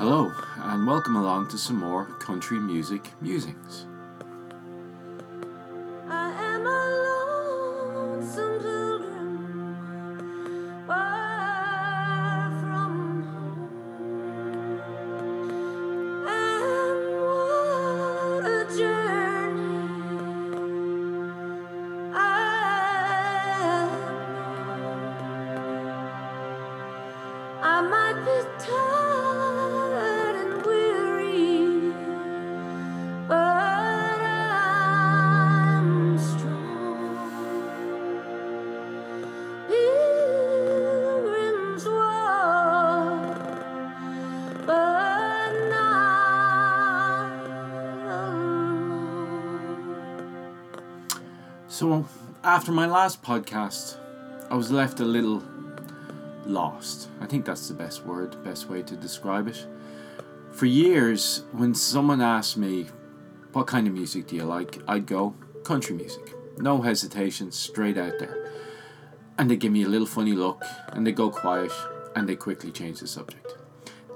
Hello, and welcome along to some more country music musings. So, after my last podcast, I was left a little lost. I think that's the best word, best way to describe it. For years, when someone asked me, What kind of music do you like? I'd go, Country music. No hesitation, straight out there. And they give me a little funny look, and they go quiet, and they quickly change the subject.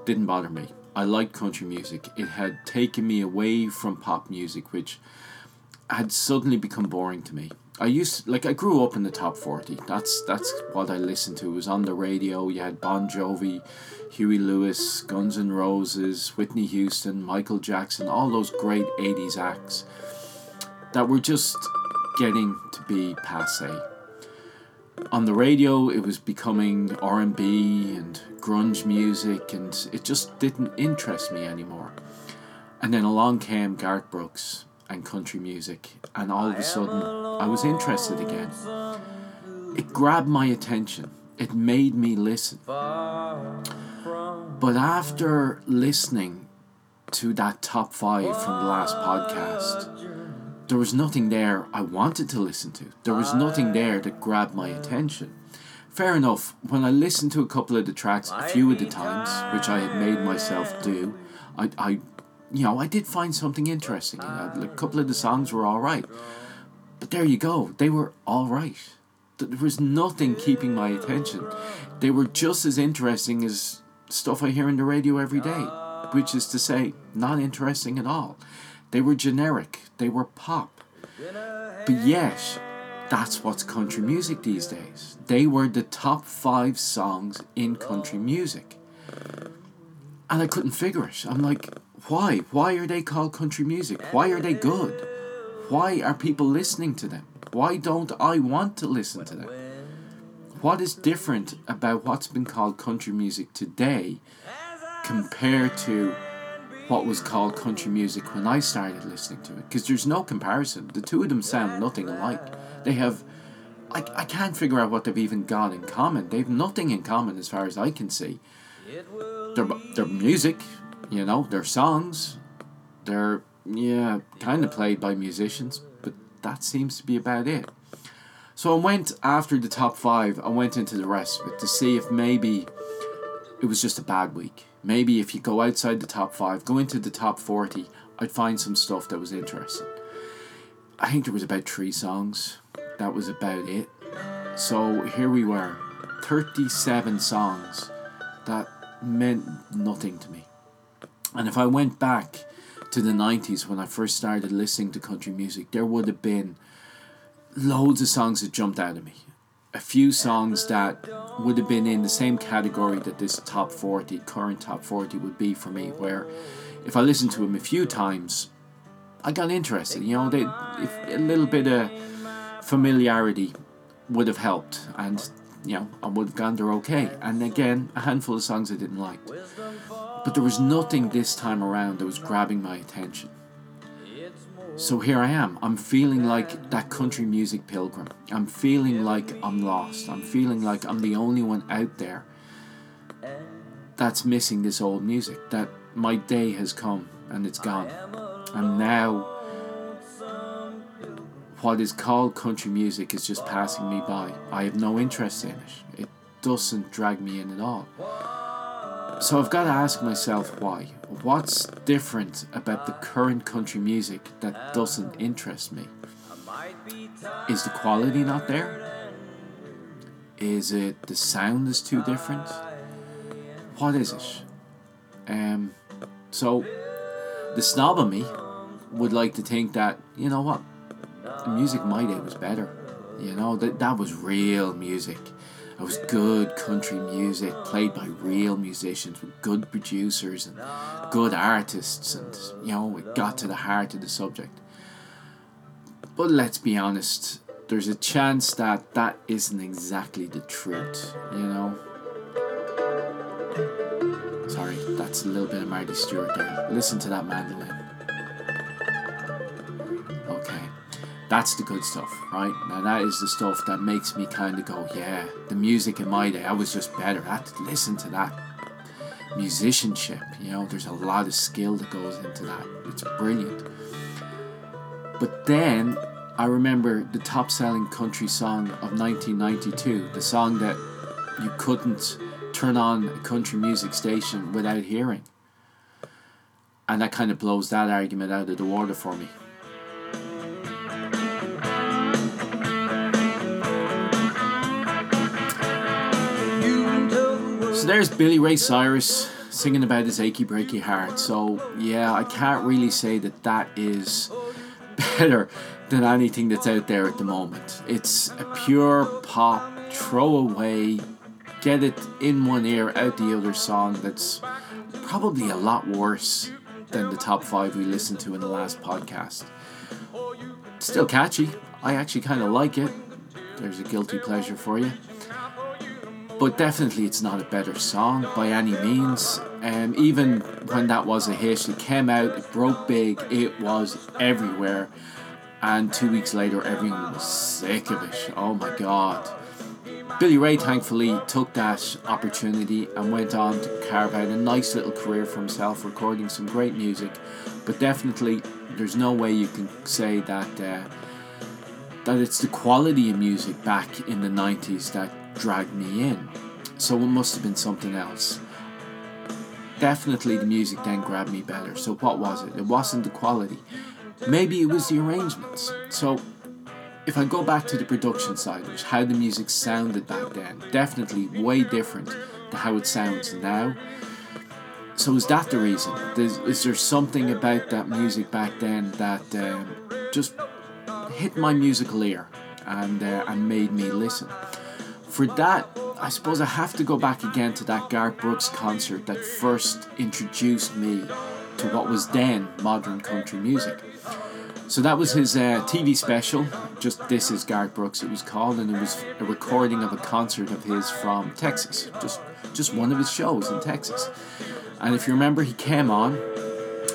Didn't bother me. I liked country music. It had taken me away from pop music, which had suddenly become boring to me. I used like I grew up in the top forty. That's that's what I listened to. It was on the radio. You had Bon Jovi, Huey Lewis, Guns N' Roses, Whitney Houston, Michael Jackson, all those great eighties acts that were just getting to be passe. On the radio, it was becoming R and B and grunge music, and it just didn't interest me anymore. And then along came Garth Brooks and country music, and all of a sudden I was interested again. It grabbed my attention, it made me listen. But after listening to that top five from the last podcast, there was nothing there I wanted to listen to. There was nothing there that grabbed my attention. Fair enough, when I listened to a couple of the tracks a few of the times, which I had made myself do, I, I you know, I did find something interesting. A couple of the songs were all right. But there you go, they were all right. There was nothing keeping my attention. They were just as interesting as stuff I hear on the radio every day, which is to say, not interesting at all. They were generic, they were pop. But yet, that's what's country music these days. They were the top five songs in country music. And I couldn't figure it. I'm like, why? Why are they called country music? Why are they good? Why are people listening to them? Why don't I want to listen to them? What is different about what's been called country music today compared to what was called country music when I started listening to it? Because there's no comparison. The two of them sound nothing alike. They have. I, I can't figure out what they've even got in common. They've nothing in common as far as I can see. Their, their music, you know, their songs, they're, yeah, kind of played by musicians, but that seems to be about it. So I went after the top five, I went into the rest of it to see if maybe it was just a bad week. Maybe if you go outside the top five, go into the top 40, I'd find some stuff that was interesting. I think there was about three songs. That was about it. So here we were 37 songs that meant nothing to me. And if I went back to the 90s when I first started listening to country music, there would have been loads of songs that jumped out at me. A few songs that would have been in the same category that this top 40, current top 40 would be for me, where if I listened to them a few times, I got interested. You know, they, if a little bit of familiarity would have helped, and you know, I would have gone there okay. And again, a handful of songs I didn't like. But there was nothing this time around that was grabbing my attention. So here I am. I'm feeling like that country music pilgrim. I'm feeling like I'm lost. I'm feeling like I'm the only one out there that's missing this old music. That my day has come and it's gone. And now what is called country music is just passing me by. I have no interest in it. It doesn't drag me in at all. So I've got to ask myself why. What's different about the current country music that doesn't interest me? Is the quality not there? Is it the sound is too different? What is it? Um, so the snob of me would like to think that you know what, the music my day was better. You know that that was real music. It was good country music played by real musicians with good producers and good artists, and you know it got to the heart of the subject. But let's be honest, there's a chance that that isn't exactly the truth. You know. Sorry, that's a little bit of Marty Stuart there. Listen to that mandolin. That's the good stuff, right? Now that is the stuff that makes me kind of go, yeah, the music in my day, I was just better. To listen to that musicianship. You know, there's a lot of skill that goes into that. It's brilliant. But then I remember the top selling country song of 1992, the song that you couldn't turn on a country music station without hearing. And that kind of blows that argument out of the water for me. So there's Billy Ray Cyrus singing about his achy breaky heart. So yeah, I can't really say that that is better than anything that's out there at the moment. It's a pure pop throwaway, get it in one ear, out the other song that's probably a lot worse than the top five we listened to in the last podcast. Still catchy. I actually kind of like it. There's a guilty pleasure for you. But definitely, it's not a better song by any means. Um, even when that was a hit, it came out, it broke big, it was everywhere. And two weeks later, everyone was sick of it. Oh my god. Billy Ray thankfully took that opportunity and went on to carve out a nice little career for himself, recording some great music. But definitely, there's no way you can say that uh, that it's the quality of music back in the 90s that dragged me in. So it must have been something else. Definitely, the music then grabbed me better. So, what was it? It wasn't the quality. Maybe it was the arrangements. So, if I go back to the production side, which how the music sounded back then, definitely way different to how it sounds now. So is that the reason? Is, is there something about that music back then that um, just hit my musical ear and uh, and made me listen? For that, I suppose I have to go back again to that Garth Brooks concert that first introduced me to what was then modern country music. So that was his uh, TV special. Just this is Garth Brooks. It was called, and it was a recording of a concert of his from Texas. Just just one of his shows in Texas. And if you remember, he came on,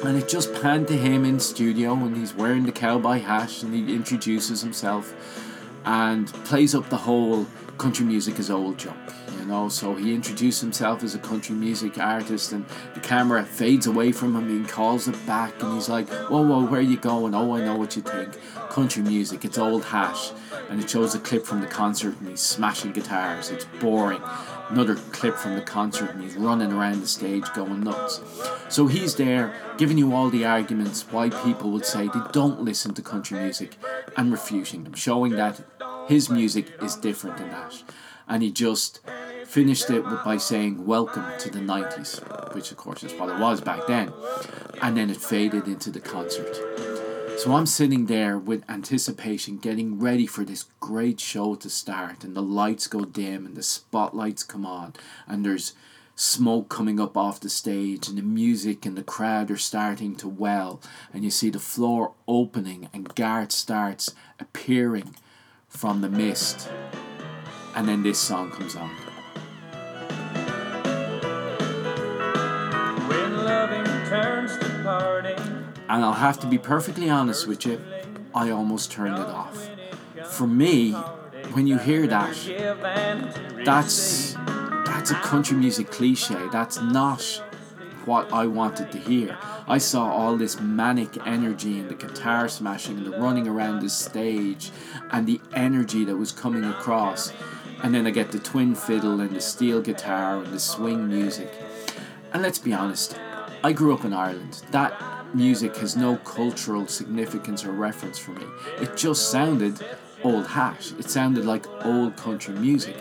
and it just panned to him in studio, and he's wearing the cowboy hat, and he introduces himself, and plays up the whole country music is old junk. You know, so he introduced himself as a country music artist, and the camera fades away from him. He calls it back, and he's like, "Whoa, whoa, where are you going? Oh, I know what you think. Country music, it's old hash." And it shows a clip from the concert, and he's smashing guitars. It's boring. Another clip from the concert, and he's running around the stage going nuts. So he's there giving you all the arguments why people would say they don't listen to country music, and refuting them, showing that his music is different than that. And he just finished it by saying welcome to the 90s which of course is what it was back then. And then it faded into the concert. So i'm sitting there with anticipation getting ready for this great show to start and the lights go dim and the spotlights come on and there's smoke coming up off the stage and the music and the crowd are starting to well. And you see the floor opening and Garth starts appearing from the mist and then this song comes on When loving turns to parting, And I'll have to be perfectly honest with you, I almost turned it off. For me, when you hear that, give and to that's that's a country music cliche. That's not what I wanted to hear. I saw all this manic energy and the guitar smashing and the running around the stage and the energy that was coming across. And then I get the twin fiddle and the steel guitar and the swing music. And let's be honest, I grew up in Ireland. That music has no cultural significance or reference for me. It just sounded old hat. It sounded like old country music.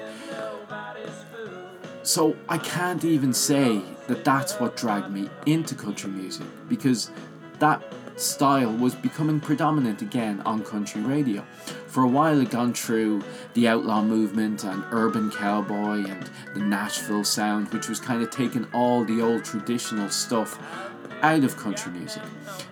So I can't even say that that's what dragged me into country music because that style was becoming predominant again on country radio. For a while, it gone through the outlaw movement and urban cowboy and the Nashville sound, which was kind of taking all the old traditional stuff out of country music.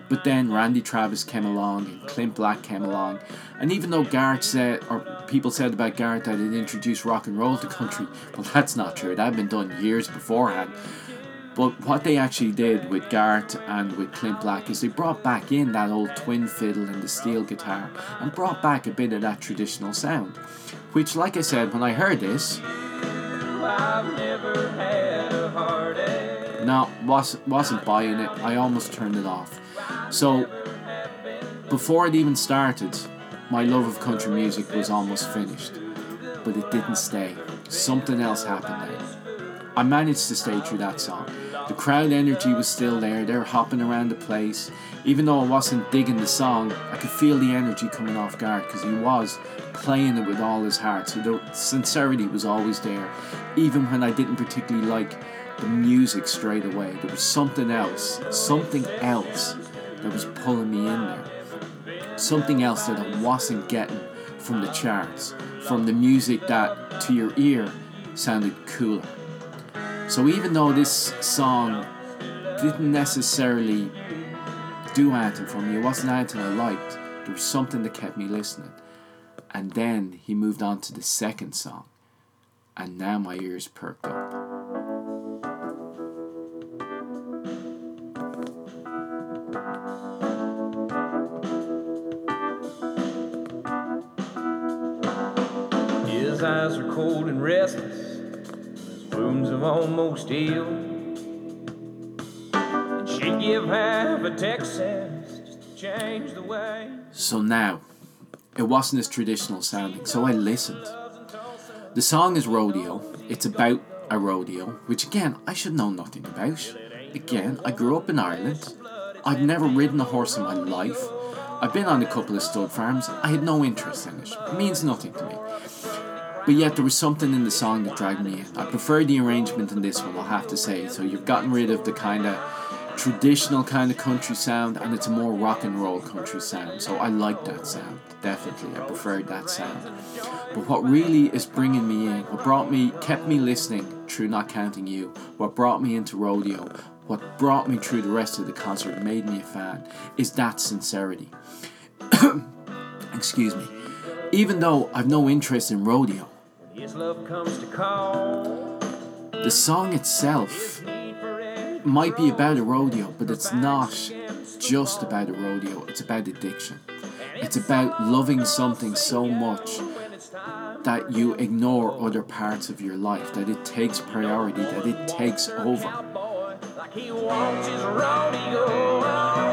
But then Randy Travis came along and Clint Black came along, and even though Garth said, or people said about Garth that it introduced rock and roll to country, well, that's not true. That had been done years beforehand. But what they actually did with Garth and with Clint Black is they brought back in that old twin fiddle and the steel guitar and brought back a bit of that traditional sound. Which, like I said, when I heard this, no, wasn't wasn't buying it. I almost turned it off. So before it even started, my love of country music was almost finished. But it didn't stay. Something else happened then. I managed to stay through that song. The crowd energy was still there. They were hopping around the place. Even though I wasn't digging the song, I could feel the energy coming off Garth because he was playing it with all his heart. So the sincerity was always there. Even when I didn't particularly like the music straight away, there was something else, something else that was pulling me in there. Something else that I wasn't getting from the charts, from the music that to your ear sounded cooler. So even though this song didn't necessarily do anything for me, it wasn't anything I liked, there was something that kept me listening. And then he moved on to the second song, and now my ears perked up. Cold and restless. His wounds have almost healed. And she'd give half a Texas just to change the way. So now, it wasn't as traditional sounding, so I listened. The song is Rodeo. It's about a rodeo, which again, I should know nothing about. Again, I grew up in Ireland. I've never ridden a horse in my life. I've been on a couple of stud farms. I had no interest in it. It means nothing to me. But yet there was something in the song that dragged me in. I prefer the arrangement in this one, I'll have to say. So you've gotten rid of the kind of traditional kind of country sound and it's a more rock and roll country sound. So I like that sound. Definitely. I preferred that sound. But what really is bringing me in, what brought me, kept me listening through Not Counting You, what brought me into rodeo, what brought me through the rest of the concert, made me a fan, is that sincerity. Excuse me. Even though I've no interest in rodeo, His love comes to call. the song itself might be about a rodeo, but it's not just about a rodeo, it's about addiction. It's about loving something so much that you ignore other parts of your life, that it takes priority, that it takes over. Boy, like he wants his rodeo. Oh,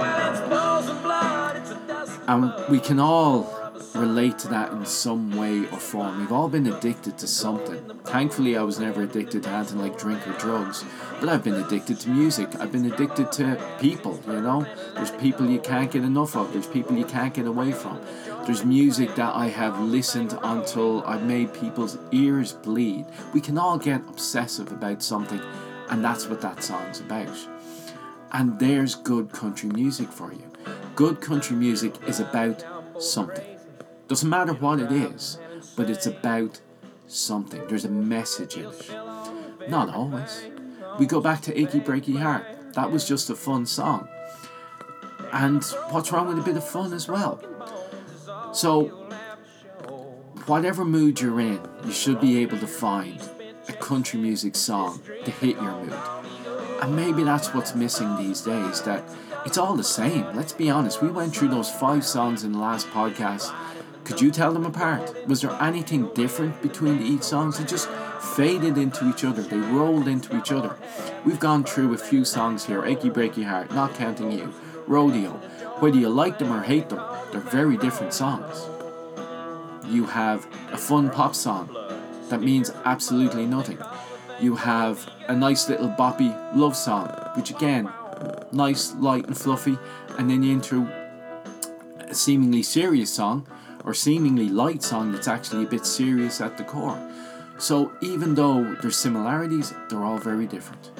well, it's balls of blood. It's a dust. And we can all relate to that in some way or form. We've all been addicted to something. Thankfully, I was never addicted to anything like drink or drugs, but I've been addicted to music. I've been addicted to people, you know? There's people you can't get enough of, there's people you can't get away from. There's music that I have listened until I've made people's ears bleed. We can all get obsessive about something, and that's what that song's about. And there's good country music for you. Good country music is about something. Doesn't matter what it is, but it's about something. There's a message in it. Not always. We go back to Achy Breaky Heart. That was just a fun song. And what's wrong with a bit of fun as well? So, whatever mood you're in, you should be able to find a country music song to hit your mood. And maybe that's what's missing these days, that it's all the same. Let's be honest, we went through those five songs in the last podcast. Could you tell them apart? Was there anything different between each songs? They just faded into each other, they rolled into each other. We've gone through a few songs here Achy Breaky Heart, Not Counting You, Rodeo. Whether you like them or hate them, they're very different songs. You have a fun pop song that means absolutely nothing. You have a nice little boppy love song, which again, nice, light, and fluffy, and then you enter a seemingly serious song or seemingly light song that's actually a bit serious at the core. So even though there's similarities, they're all very different.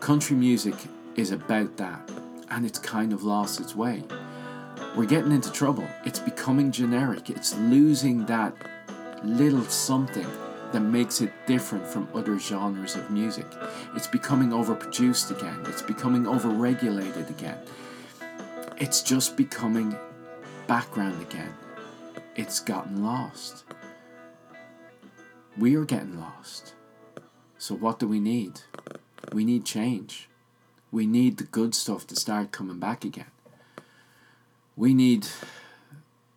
Country music is about that, and it's kind of lost its way. We're getting into trouble. It's becoming generic. It's losing that little something that makes it different from other genres of music. It's becoming overproduced again. It's becoming overregulated again. It's just becoming background again. It's gotten lost. We are getting lost. So, what do we need? We need change. We need the good stuff to start coming back again. We need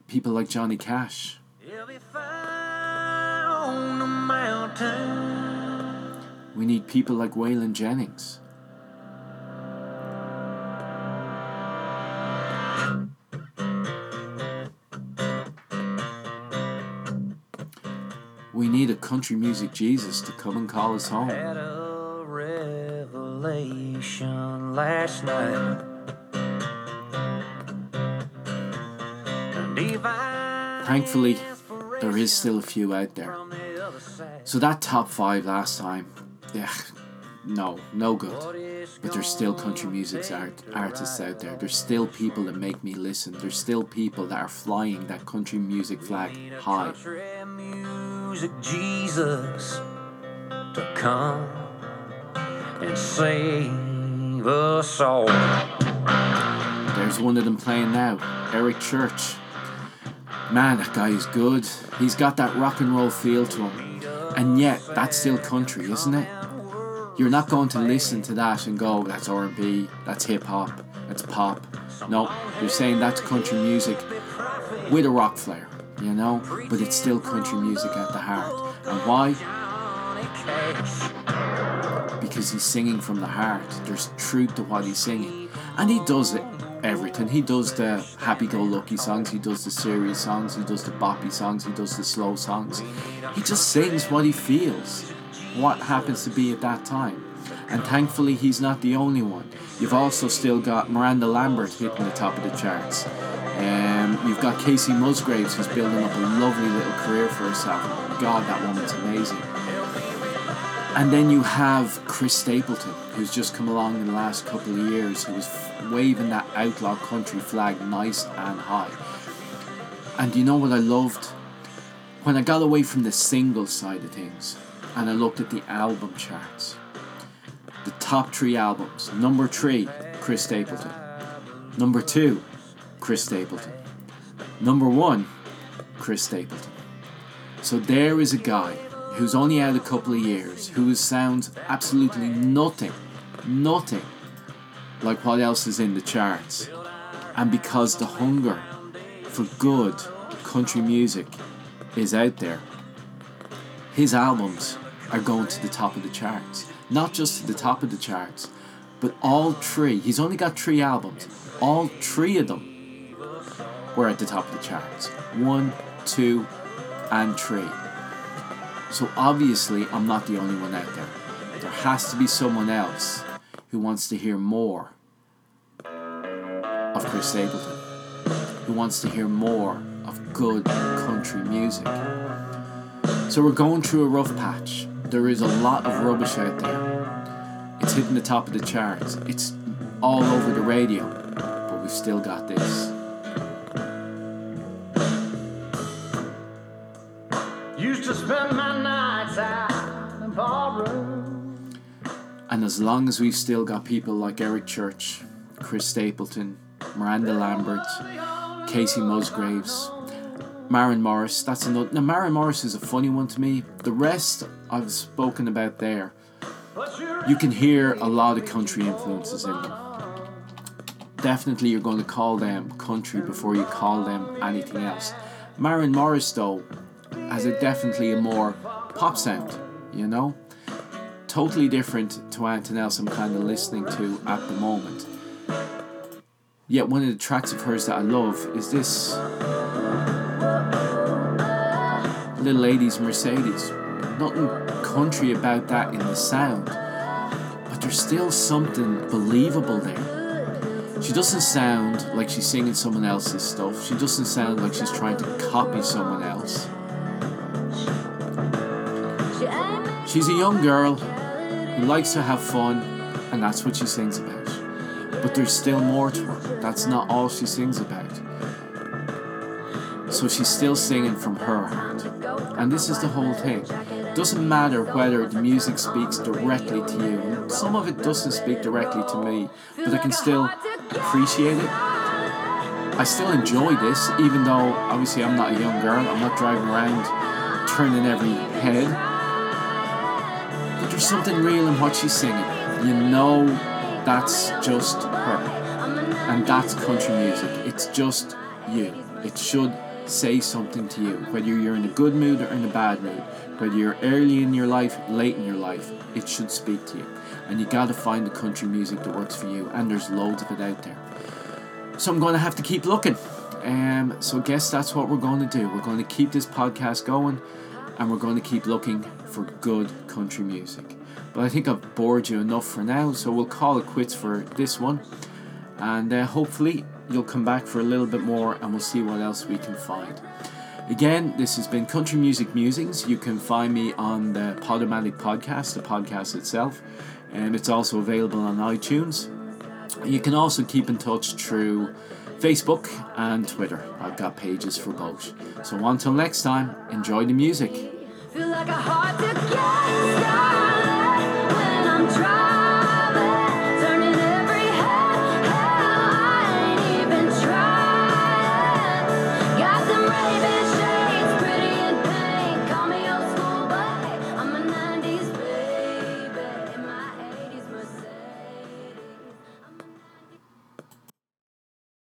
people like Johnny Cash. He'll be fire on the mountain. We need people like Waylon Jennings. Need a country music Jesus to come and call us home. Had a revelation last night. Thankfully, there is still a few out there. from the other side. So that top five last time, yeah, no, no good. But there's still country music's art, artists out there. There's still people that make me listen. There's still people that are flying that country music flag high. Music, Jesus, to come and save us all. There's one of them playing now, Eric Church. Man, that guy is good. He's got that rock and roll feel to him. And yet, that's still country, isn't it? You're not going to listen to that and go, that's R&B, that's hip hop, that's pop. No, you're saying that's country music with a rock flair, you know? But it's still country music at the heart. And why? Because he's singing from the heart. There's truth to what he's singing, and he does it everything. He does the happy-go-lucky songs. He does the serious songs. He does the boppy songs. He does the slow songs. He just sings what he feels, what happens to be at that time. And thankfully, he's not the only one. You've also still got Miranda Lambert hitting the top of the charts. Um, you've got Kacey Musgraves, who's building up a lovely little career for herself. God, that woman's amazing. And then you have Chris Stapleton, who's just come along in the last couple of years, who was waving that outlaw country flag nice and high. And you know what I loved? When I got away from the single side of things and I looked at the album charts, the top three albums number three, Chris Stapleton. Number two, Chris Stapleton. Number one, Chris Stapleton. So there is a guy who's only out a couple of years, who sounds absolutely nothing, nothing like what else is in the charts. And because the hunger for good country music is out there, his albums are going to the top of the charts. Not just to the top of the charts, but all three. He's only got three albums. All three of them were at the top of the charts. One, two, and three. So obviously, I'm not the only one out there. There has to be someone else who wants to hear more of Chris Stapleton, who wants to hear more of good country music. So we're going through a rough patch. There is a lot of rubbish out there. It's hitting the top of the charts. It's all over the radio, but we've still got this. As long as we've still got people like Eric Church, Chris Stapleton, Miranda Lambert, Kacey Musgraves, Maren Morris, that's another. Now, Maren Morris is a funny one to me. The rest I've spoken about there, you can hear a lot of country influences in them. Definitely, you're going to call them country before you call them anything else. Maren Morris, though, has a definitely a more pop sound, you know? Totally different to anything else I'm kind of listening to at the moment. Yet, one of the tracks of hers that I love is this Little Lady's Mercedes. Nothing country about that in the sound, but there's still something believable there. She doesn't sound like she's singing someone else's stuff. She doesn't sound like she's trying to copy someone else. She's a young girl who likes to have fun, and that's what she sings about. But there's still more to her. That's not all she sings about. So she's still singing from her heart. And this is the whole thing. Doesn't matter whether the music speaks directly to you. Some of it doesn't speak directly to me, but I can still appreciate it. I still enjoy this, even though obviously I'm not a young girl. I'm not driving around turning every head. But there's something real in what she's singing. You know that's just her. And that's country music. It's just you. It should say something to you. Whether you're in a good mood or in a bad mood, whether you're early in your life, late in your life, it should speak to you. And you gotta find the country music that works for you. And there's loads of it out there. So I'm to have to keep looking. Um, so I guess that's what we're going to do. We're going to keep this podcast going and we're going to keep looking for good country music. But I think I've bored you enough for now, so we'll call it quits for this one. And uh, hopefully you'll come back for a little bit more and we'll see what else we can find. Again, this has been Country Music Musings. You can find me on the Podomatic podcast, the podcast itself, and it's also available on iTunes. You can also keep in touch through Facebook and Twitter. I've got pages for both. So until next time, enjoy the music.